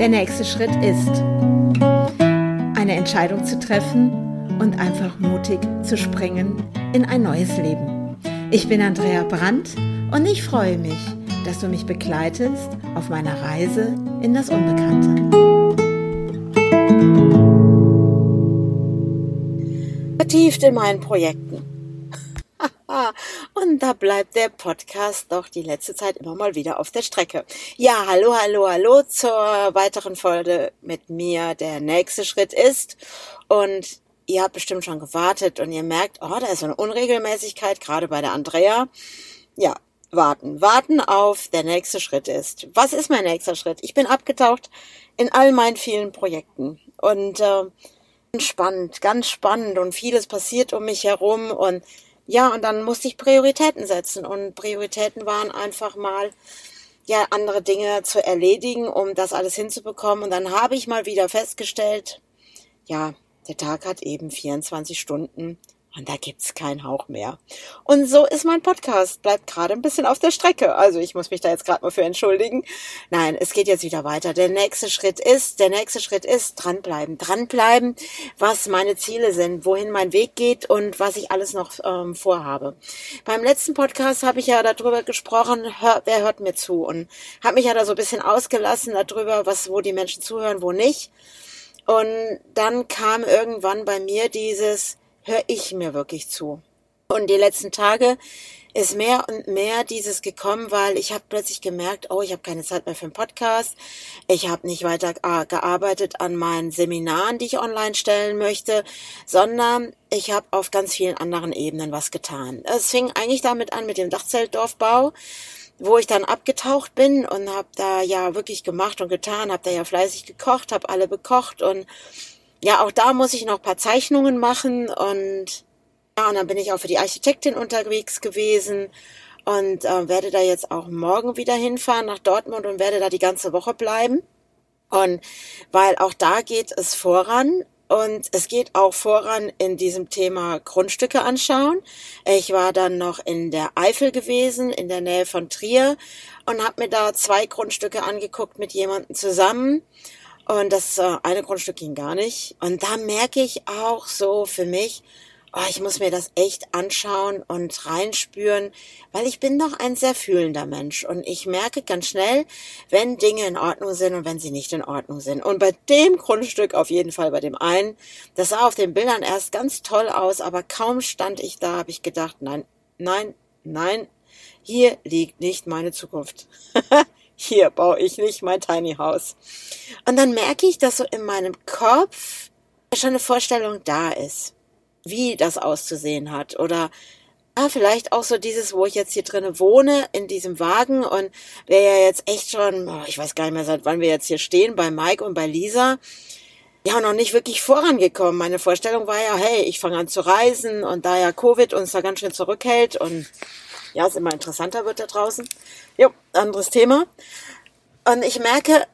Der nächste Schritt ist, eine Entscheidung zu treffen und einfach mutig zu springen in ein neues Leben. Ich bin Andrea Brandt und ich freue mich, dass du mich begleitest auf meiner Reise in das Unbekannte. Vertieft in meinen Projekten. Und da bleibt der Podcast doch die letzte Zeit immer mal wieder auf der Strecke. Ja, hallo, hallo, hallo zur weiteren Folge mit mir. Der nächste Schritt ist und ihr habt bestimmt schon gewartet und ihr merkt, oh, da ist so eine Unregelmäßigkeit, gerade bei der Andrea. Ja, warten, warten auf der nächste Schritt ist. Was ist mein nächster Schritt? Ich bin abgetaucht in all meinen vielen Projekten und äh, spannend, ganz spannend und vieles passiert um mich herum und ja, und dann musste ich Prioritäten setzen. Und Prioritäten waren einfach mal ja andere Dinge zu erledigen, um das alles hinzubekommen. Und dann habe ich mal wieder festgestellt, ja, der Tag hat eben 24 Stunden und da gibt's keinen Hauch mehr. Und so ist mein Podcast. Bleibt gerade ein bisschen auf der Strecke. Also ich muss mich da jetzt gerade mal für entschuldigen. Nein, es geht jetzt wieder weiter. Der nächste Schritt ist, der nächste Schritt ist dranbleiben. Dranbleiben, was meine Ziele sind, wohin mein Weg geht und was ich alles noch ähm, vorhabe. Beim letzten Podcast habe ich ja darüber gesprochen, hör, wer hört mir zu und habe mich ja da so ein bisschen ausgelassen darüber, was, wo die Menschen zuhören, wo nicht. Und dann kam irgendwann bei mir dieses, höre ich mir wirklich zu. Und die letzten Tage ist mehr und mehr dieses gekommen, weil ich habe plötzlich gemerkt, oh, ich habe keine Zeit mehr für einen Podcast. Ich habe nicht weiter äh, gearbeitet an meinen Seminaren, die ich online stellen möchte, sondern ich habe auf ganz vielen anderen Ebenen was getan. Es fing eigentlich damit an mit dem Dachzeltdorfbau, wo ich dann abgetaucht bin und habe da ja wirklich gemacht und getan, habe da ja fleißig gekocht, habe alle bekocht und ja, auch da muss ich noch paar Zeichnungen machen und ja, und dann bin ich auch für die Architektin unterwegs gewesen und äh, werde da jetzt auch morgen wieder hinfahren nach Dortmund und werde da die ganze Woche bleiben. Und weil auch da geht es voran und es geht auch voran in diesem Thema Grundstücke anschauen. Ich war dann noch in der Eifel gewesen, in der Nähe von Trier und habe mir da zwei Grundstücke angeguckt mit jemandem zusammen. Und das äh, eine Grundstück ging gar nicht. Und da merke ich auch so für mich, oh, ich muss mir das echt anschauen und reinspüren, weil ich bin doch ein sehr fühlender Mensch und ich merke ganz schnell, wenn Dinge in Ordnung sind und wenn sie nicht in Ordnung sind. Und bei dem Grundstück auf jeden Fall, bei dem einen, das sah auf den Bildern erst ganz toll aus, aber kaum stand ich da, habe ich gedacht, nein, nein, nein, hier liegt nicht meine Zukunft. hier baue ich nicht mein Tiny House. Und dann merke ich, dass so in meinem Kopf schon eine Vorstellung da ist, wie das auszusehen hat oder ah, vielleicht auch so dieses, wo ich jetzt hier drinnen wohne, in diesem Wagen und wäre ja jetzt echt schon, oh, ich weiß gar nicht mehr, seit wann wir jetzt hier stehen, bei Mike und bei Lisa, ja, noch nicht wirklich vorangekommen. Meine Vorstellung war ja, hey, ich fange an zu reisen und da ja Covid uns da ganz schön zurückhält und ja, es immer interessanter wird da draußen. Jo, anderes Thema. Und ich merke,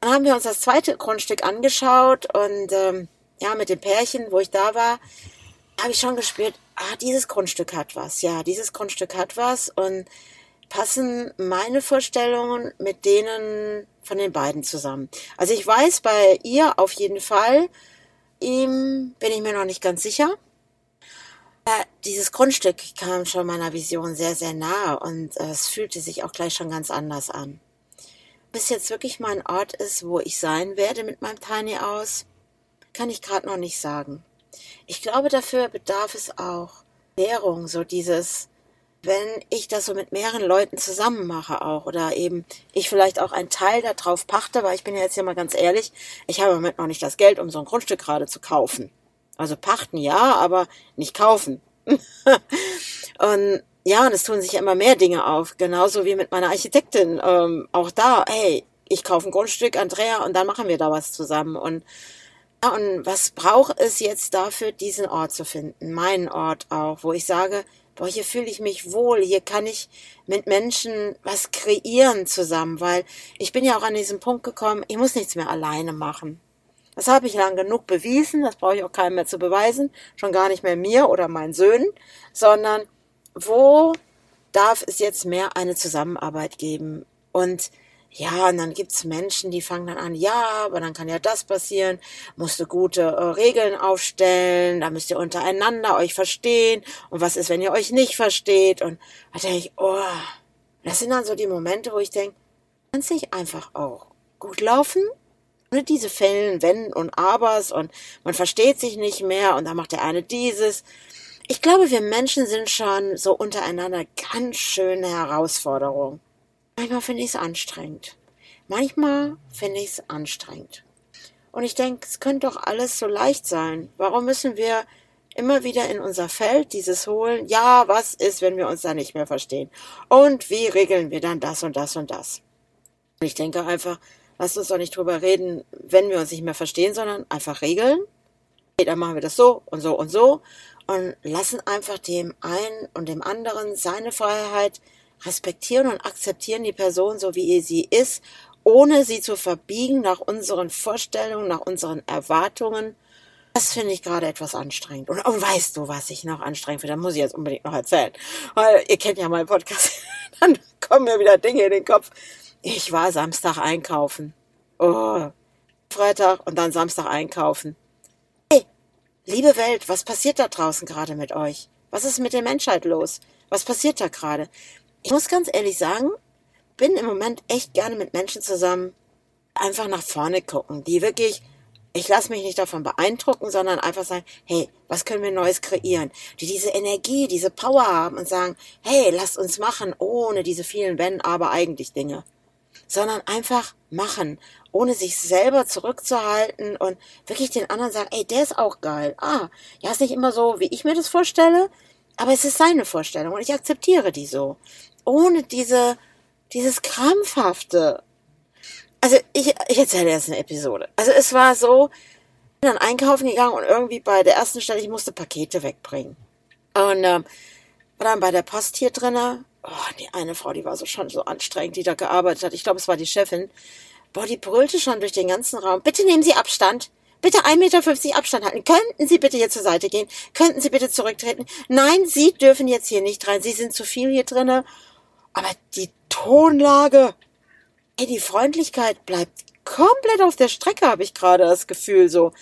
dann haben wir uns das zweite Grundstück angeschaut und ähm, ja, mit dem Pärchen, wo ich da war, habe ich schon gespürt, ah, dieses Grundstück hat was, ja, dieses Grundstück hat was und passen meine Vorstellungen mit denen von den beiden zusammen. Also ich weiß bei ihr auf jeden Fall, ihm bin ich mir noch nicht ganz sicher. Ja, dieses Grundstück kam schon meiner Vision sehr, sehr nahe und äh, es fühlte sich auch gleich schon ganz anders an. Bis jetzt wirklich mein Ort ist, wo ich sein werde mit meinem Tiny House, kann ich gerade noch nicht sagen. Ich glaube, dafür bedarf es auch Währung, so dieses, wenn ich das so mit mehreren Leuten zusammen mache auch oder eben ich vielleicht auch einen Teil darauf pachte, weil ich bin ja jetzt hier mal ganz ehrlich, ich habe im Moment noch nicht das Geld, um so ein Grundstück gerade zu kaufen. Also pachten ja, aber nicht kaufen. und ja, und es tun sich immer mehr Dinge auf. Genauso wie mit meiner Architektin. Ähm, auch da, hey, ich kaufe ein Grundstück, Andrea, und dann machen wir da was zusammen. Und ja, und was braucht es jetzt dafür, diesen Ort zu finden? Meinen Ort auch, wo ich sage, boah, hier fühle ich mich wohl, hier kann ich mit Menschen was kreieren zusammen, weil ich bin ja auch an diesen Punkt gekommen, ich muss nichts mehr alleine machen. Das habe ich lang genug bewiesen, das brauche ich auch keinem mehr zu beweisen, schon gar nicht mehr mir oder meinen Söhnen, sondern wo darf es jetzt mehr eine Zusammenarbeit geben? Und Ja, und dann gibt's Menschen, die fangen dann an, ja, aber dann kann ja das passieren, musst du gute äh, Regeln aufstellen, da müsst ihr untereinander euch verstehen und was ist, wenn ihr euch nicht versteht und da denke ich, oh, das sind dann so die Momente, wo ich denke, kann es nicht einfach auch gut laufen? Ohne diese Fällen, Wenn und Abers und man versteht sich nicht mehr und dann macht der eine dieses. Ich glaube, wir Menschen sind schon so untereinander ganz schöne Herausforderung. Manchmal finde ich es anstrengend. Manchmal finde ich es anstrengend. Und ich denke, es könnte doch alles so leicht sein. Warum müssen wir immer wieder in unser Feld dieses holen? Ja, was ist, wenn wir uns da nicht mehr verstehen? Und wie regeln wir dann das und das und das? Und ich denke einfach, lasst uns doch nicht drüber reden, wenn wir uns nicht mehr verstehen, sondern einfach regeln. Dann machen wir das so und so und so und lassen einfach dem einen und dem anderen seine Freiheit, respektieren und akzeptieren die Person so, wie sie ist, ohne sie zu verbiegen nach unseren Vorstellungen, nach unseren Erwartungen. Das finde ich gerade etwas anstrengend. Und, und, weißt du, was ich noch anstrengend finde? Da muss ich jetzt unbedingt noch erzählen. Weil ihr kennt ja meinen Podcast. Dann kommen mir wieder Dinge in den Kopf. Ich war Samstag einkaufen. Oh, Freitag und dann Samstag einkaufen. Hey, liebe Welt, was passiert da draußen gerade mit euch? Was ist mit der Menschheit los? Was passiert da gerade? Ich muss ganz ehrlich sagen, bin im Moment echt gerne mit Menschen zusammen, einfach nach vorne gucken, die wirklich, ich lasse mich nicht davon beeindrucken, sondern einfach sagen, hey, was können wir Neues kreieren? Die diese Energie, diese Power haben und sagen, hey, lasst uns machen, ohne diese vielen Wenn, aber eigentlich Dinge. Sondern einfach machen, ohne sich selber zurückzuhalten und wirklich den anderen sagen, ey, der ist auch geil. Ah, ja, ist nicht immer so, wie ich mir das vorstelle, aber es ist seine Vorstellung und ich akzeptiere die so ohne diese, dieses krampfhafte. Also ich, ich erzähle jetzt eine Episode. Also es war so, ich bin dann einkaufen gegangen und irgendwie bei der ersten Stelle, ich musste Pakete wegbringen. Und ähm, war dann bei der Post hier drinnen. Oh, die eine Frau, die war so schon so anstrengend, die da gearbeitet hat. Ich glaube, es war die Chefin. Boah, die brüllte schon durch den ganzen Raum. Bitte nehmen Sie Abstand. Bitte 1,50 Meter Abstand halten. Könnten Sie bitte hier zur Seite gehen? Könnten Sie bitte zurücktreten? Nein, Sie dürfen jetzt hier nicht rein. Sie sind zu viel hier drinnen. Aber die Tonlage, ey, die Freundlichkeit bleibt komplett auf der Strecke, habe ich gerade das Gefühl so.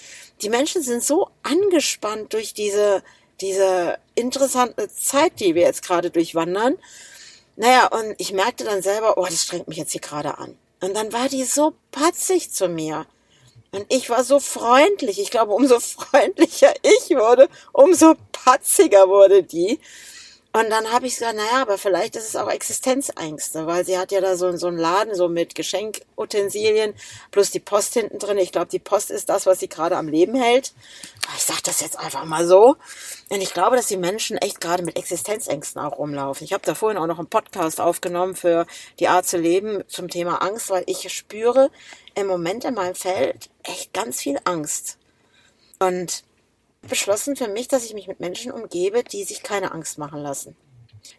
Die Menschen sind so angespannt durch diese, diese interessante Zeit, die wir jetzt gerade durchwandern. Naja, und ich merkte dann selber, oh, das strengt mich jetzt hier gerade an. Und dann war die so patzig zu mir. Und ich war so freundlich. Ich glaube, umso freundlicher ich wurde, umso patziger wurde die. Und dann habe ich gesagt, naja, aber vielleicht ist es auch Existenzängste, weil sie hat ja da so, so einen Laden so mit Geschenkutensilien plus die Post hinten drin. Ich glaube, die Post ist das, was sie gerade am Leben hält. Ich sage das jetzt einfach mal so. Und ich glaube, dass die Menschen echt gerade mit Existenzängsten auch rumlaufen. Ich habe da vorhin auch noch einen Podcast aufgenommen für die Art zu leben zum Thema Angst, weil ich spüre im Moment in meinem Feld echt ganz viel Angst. Und beschlossen für mich, dass ich mich mit Menschen umgebe, die sich keine Angst machen lassen.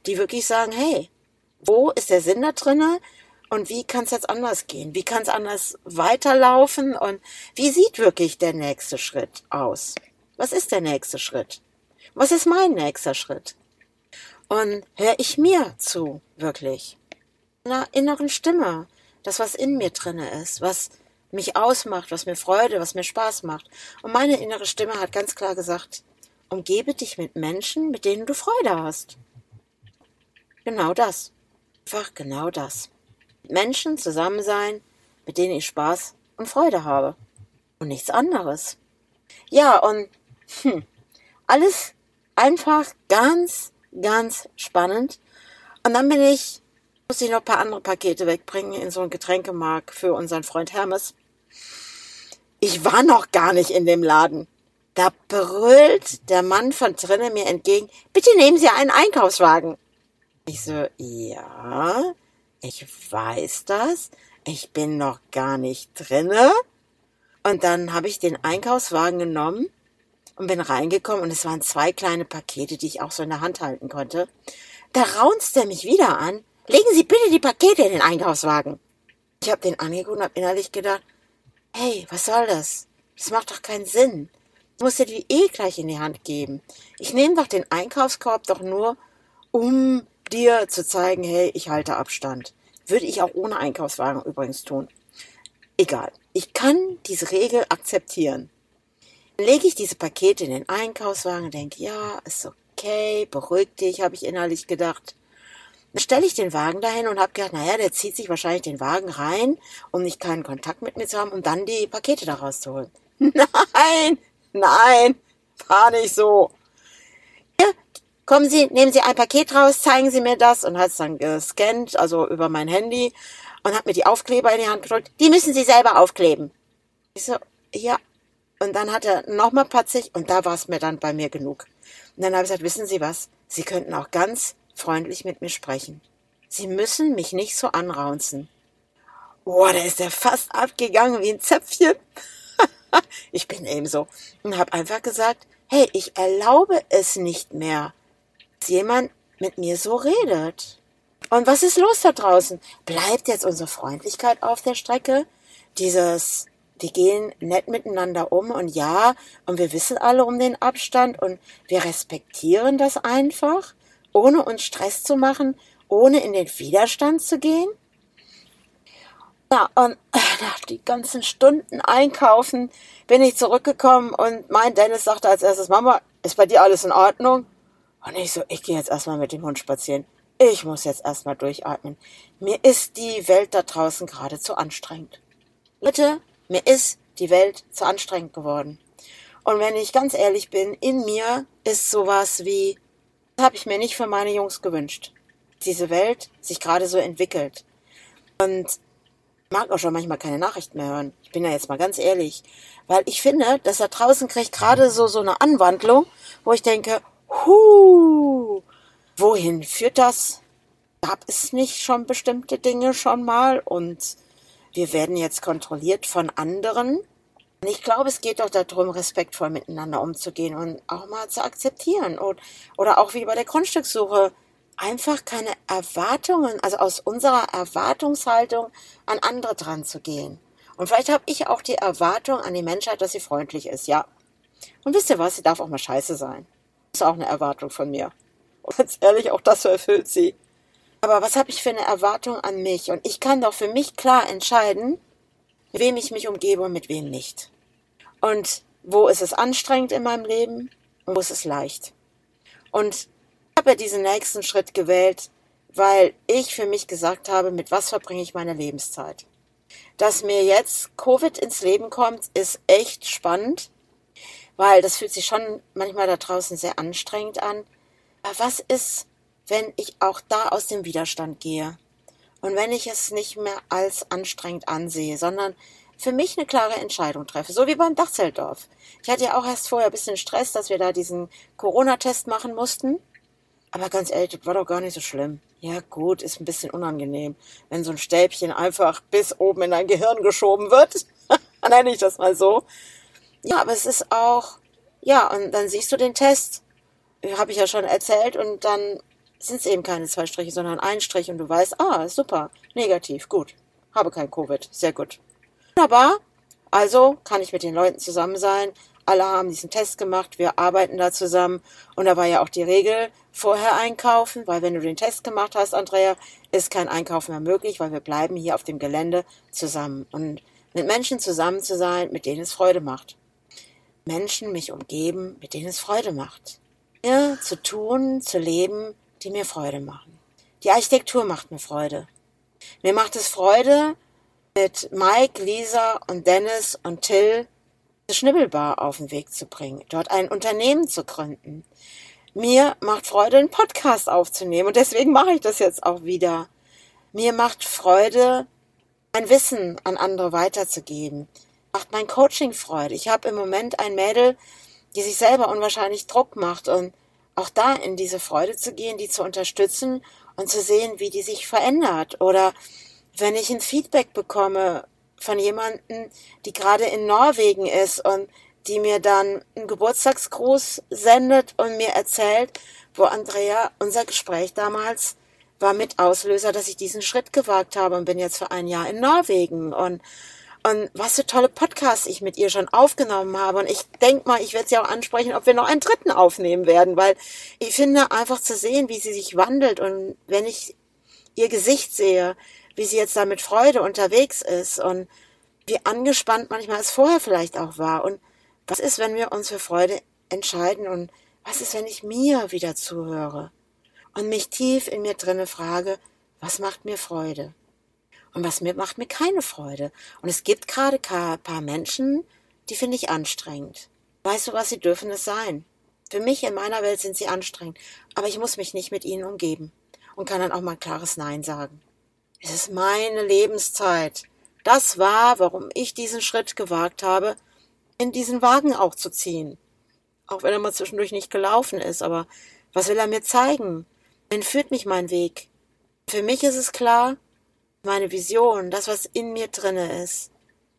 Die wirklich sagen, hey, wo ist der Sinn da drinne? Und wie kann es jetzt anders gehen? Wie kann es anders weiterlaufen? Und wie sieht wirklich der nächste Schritt aus? Was ist der nächste Schritt? Was ist mein nächster Schritt? Und höre ich mir zu, wirklich? Einer inneren Stimme, das, was in mir drinne ist, was mich ausmacht, was mir Freude, was mir Spaß macht. Und meine innere Stimme hat ganz klar gesagt, umgebe dich mit Menschen, mit denen du Freude hast. Genau das. Einfach genau das. Menschen zusammen sein, mit denen ich Spaß und Freude habe. Und nichts anderes. Ja, und hm, alles einfach ganz, ganz spannend. Und dann bin ich, muss ich noch ein paar andere Pakete wegbringen in so einen Getränkemarkt für unseren Freund Hermes. Ich war noch gar nicht in dem Laden. Da brüllt der Mann von drinnen mir entgegen, bitte nehmen Sie einen Einkaufswagen. Ich so, ja, ich weiß das. Ich bin noch gar nicht drinne. Und dann habe ich den Einkaufswagen genommen und bin reingekommen und es waren zwei kleine Pakete, die ich auch so in der Hand halten konnte. Da raunzt er mich wieder an. Legen Sie bitte die Pakete in den Einkaufswagen. Ich habe den angeguckt und habe innerlich gedacht, Hey, was soll das? Das macht doch keinen Sinn. Du musst dir die eh gleich in die Hand geben. Ich nehme doch den Einkaufskorb doch nur, um dir zu zeigen, hey, ich halte Abstand. Würde ich auch ohne Einkaufswagen übrigens tun. Egal. Ich kann diese Regel akzeptieren. Dann lege ich diese Pakete in den Einkaufswagen und denke, ja, ist okay, beruhig dich, habe ich innerlich gedacht. Stelle ich den Wagen dahin und habe gedacht, naja, der zieht sich wahrscheinlich den Wagen rein, um nicht keinen Kontakt mit mir zu haben, um dann die Pakete da rauszuholen. Nein, nein, war nicht so. Hier, kommen Sie, nehmen Sie ein Paket raus, zeigen Sie mir das und hat es dann gescannt, also über mein Handy und hat mir die Aufkleber in die Hand gedrückt. Die müssen Sie selber aufkleben. Ich so, ja. Und dann hat er nochmal patzig und da war es mir dann bei mir genug. Und dann habe ich gesagt, wissen Sie was? Sie könnten auch ganz freundlich mit mir sprechen. Sie müssen mich nicht so anraunzen. Boah, da ist er fast abgegangen wie ein Zäpfchen. ich bin eben so. Und habe einfach gesagt, hey, ich erlaube es nicht mehr, dass jemand mit mir so redet. Und was ist los da draußen? Bleibt jetzt unsere Freundlichkeit auf der Strecke? Dieses, wir gehen nett miteinander um und ja, und wir wissen alle um den Abstand und wir respektieren das einfach? Ohne uns Stress zu machen, ohne in den Widerstand zu gehen? Ja, und nach die ganzen Stunden einkaufen bin ich zurückgekommen und mein Dennis sagte als erstes, Mama, ist bei dir alles in Ordnung? Und ich so, ich gehe jetzt erstmal mit dem Hund spazieren. Ich muss jetzt erstmal durchatmen. Mir ist die Welt da draußen gerade zu anstrengend. Leute, mir ist die Welt zu anstrengend geworden. Und wenn ich ganz ehrlich bin, in mir ist sowas wie, das habe ich mir nicht für meine Jungs gewünscht. Diese Welt sich gerade so entwickelt. Und mag auch schon manchmal keine Nachrichten mehr hören. Ich bin ja jetzt mal ganz ehrlich. Weil ich finde, dass da draußen kriegt gerade so, so eine Anwandlung, wo ich denke, hu, wohin führt das? Gab es nicht schon bestimmte Dinge schon mal? Und wir werden jetzt kontrolliert von anderen. Und ich glaube, es geht doch darum, respektvoll miteinander umzugehen und auch mal zu akzeptieren. Und, oder auch wie bei der Grundstückssuche, einfach keine Erwartungen, also aus unserer Erwartungshaltung an andere dran zu gehen. Und vielleicht habe ich auch die Erwartung an die Menschheit, dass sie freundlich ist, ja. Und wisst ihr was, sie darf auch mal scheiße sein. Das ist auch eine Erwartung von mir. Und ganz ehrlich, auch das erfüllt sie. Aber was habe ich für eine Erwartung an mich? Und ich kann doch für mich klar entscheiden, mit wem ich mich umgebe und mit wem nicht. Und wo ist es anstrengend in meinem Leben und wo ist es leicht. Und ich habe diesen nächsten Schritt gewählt, weil ich für mich gesagt habe, mit was verbringe ich meine Lebenszeit. Dass mir jetzt Covid ins Leben kommt, ist echt spannend, weil das fühlt sich schon manchmal da draußen sehr anstrengend an. Aber was ist, wenn ich auch da aus dem Widerstand gehe? Und wenn ich es nicht mehr als anstrengend ansehe, sondern für mich eine klare Entscheidung treffe, so wie beim Dachzeltdorf. Ich hatte ja auch erst vorher ein bisschen Stress, dass wir da diesen Corona-Test machen mussten. Aber ganz ehrlich, das war doch gar nicht so schlimm. Ja gut, ist ein bisschen unangenehm, wenn so ein Stäbchen einfach bis oben in dein Gehirn geschoben wird. Nenne ich das mal so. Ja, aber es ist auch, ja, und dann siehst du den Test, habe ich ja schon erzählt, und dann sind es eben keine zwei Striche, sondern ein Strich und du weißt, ah, super, negativ, gut, habe kein Covid, sehr gut. Wunderbar, also kann ich mit den Leuten zusammen sein. Alle haben diesen Test gemacht, wir arbeiten da zusammen und da war ja auch die Regel, vorher einkaufen, weil wenn du den Test gemacht hast, Andrea, ist kein Einkaufen mehr möglich, weil wir bleiben hier auf dem Gelände zusammen und mit Menschen zusammen zu sein, mit denen es Freude macht. Menschen mich umgeben, mit denen es Freude macht. Dinge zu tun, zu leben, die mir Freude machen. Die Architektur macht mir Freude. Mir macht es Freude, mit Mike, Lisa und Dennis und Till die Schnibbelbar auf den Weg zu bringen, dort ein Unternehmen zu gründen. Mir macht Freude, einen Podcast aufzunehmen und deswegen mache ich das jetzt auch wieder. Mir macht Freude, mein Wissen an andere weiterzugeben. Macht mein Coaching Freude. Ich habe im Moment ein Mädel, die sich selber unwahrscheinlich Druck macht und auch da in diese Freude zu gehen, die zu unterstützen und zu sehen, wie die sich verändert. Oder wenn ich ein Feedback bekomme von jemandem, die gerade in Norwegen ist und die mir dann einen Geburtstagsgruß sendet und mir erzählt, wo Andrea, unser Gespräch damals war mit Auslöser, dass ich diesen Schritt gewagt habe und bin jetzt für ein Jahr in Norwegen und und was für tolle Podcasts ich mit ihr schon aufgenommen habe. Und ich denke mal, ich werde sie auch ansprechen, ob wir noch einen dritten aufnehmen werden, weil ich finde einfach zu sehen, wie sie sich wandelt und wenn ich ihr Gesicht sehe, wie sie jetzt da mit Freude unterwegs ist und wie angespannt manchmal es vorher vielleicht auch war. Und was ist, wenn wir uns für Freude entscheiden und was ist, wenn ich mir wieder zuhöre und mich tief in mir drinne frage, was macht mir Freude? Und was mir, macht mir keine Freude? Und es gibt gerade ein paar Menschen, die finde ich anstrengend. Weißt du was, sie dürfen es sein. Für mich in meiner Welt sind sie anstrengend, aber ich muss mich nicht mit ihnen umgeben und kann dann auch mal ein klares Nein sagen. Es ist meine Lebenszeit. Das war, warum ich diesen Schritt gewagt habe, in diesen Wagen auch zu ziehen. Auch wenn er mal zwischendurch nicht gelaufen ist, aber was will er mir zeigen? Wen führt mich mein Weg? Für mich ist es klar, meine Vision, das, was in mir drinne ist,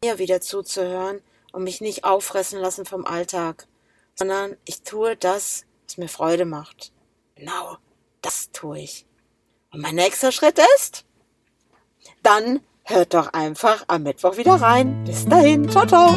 mir wieder zuzuhören und mich nicht auffressen lassen vom Alltag, sondern ich tue das, was mir Freude macht. Genau, das tue ich. Und mein nächster Schritt ist, dann hört doch einfach am Mittwoch wieder rein. Bis dahin, ciao, ciao.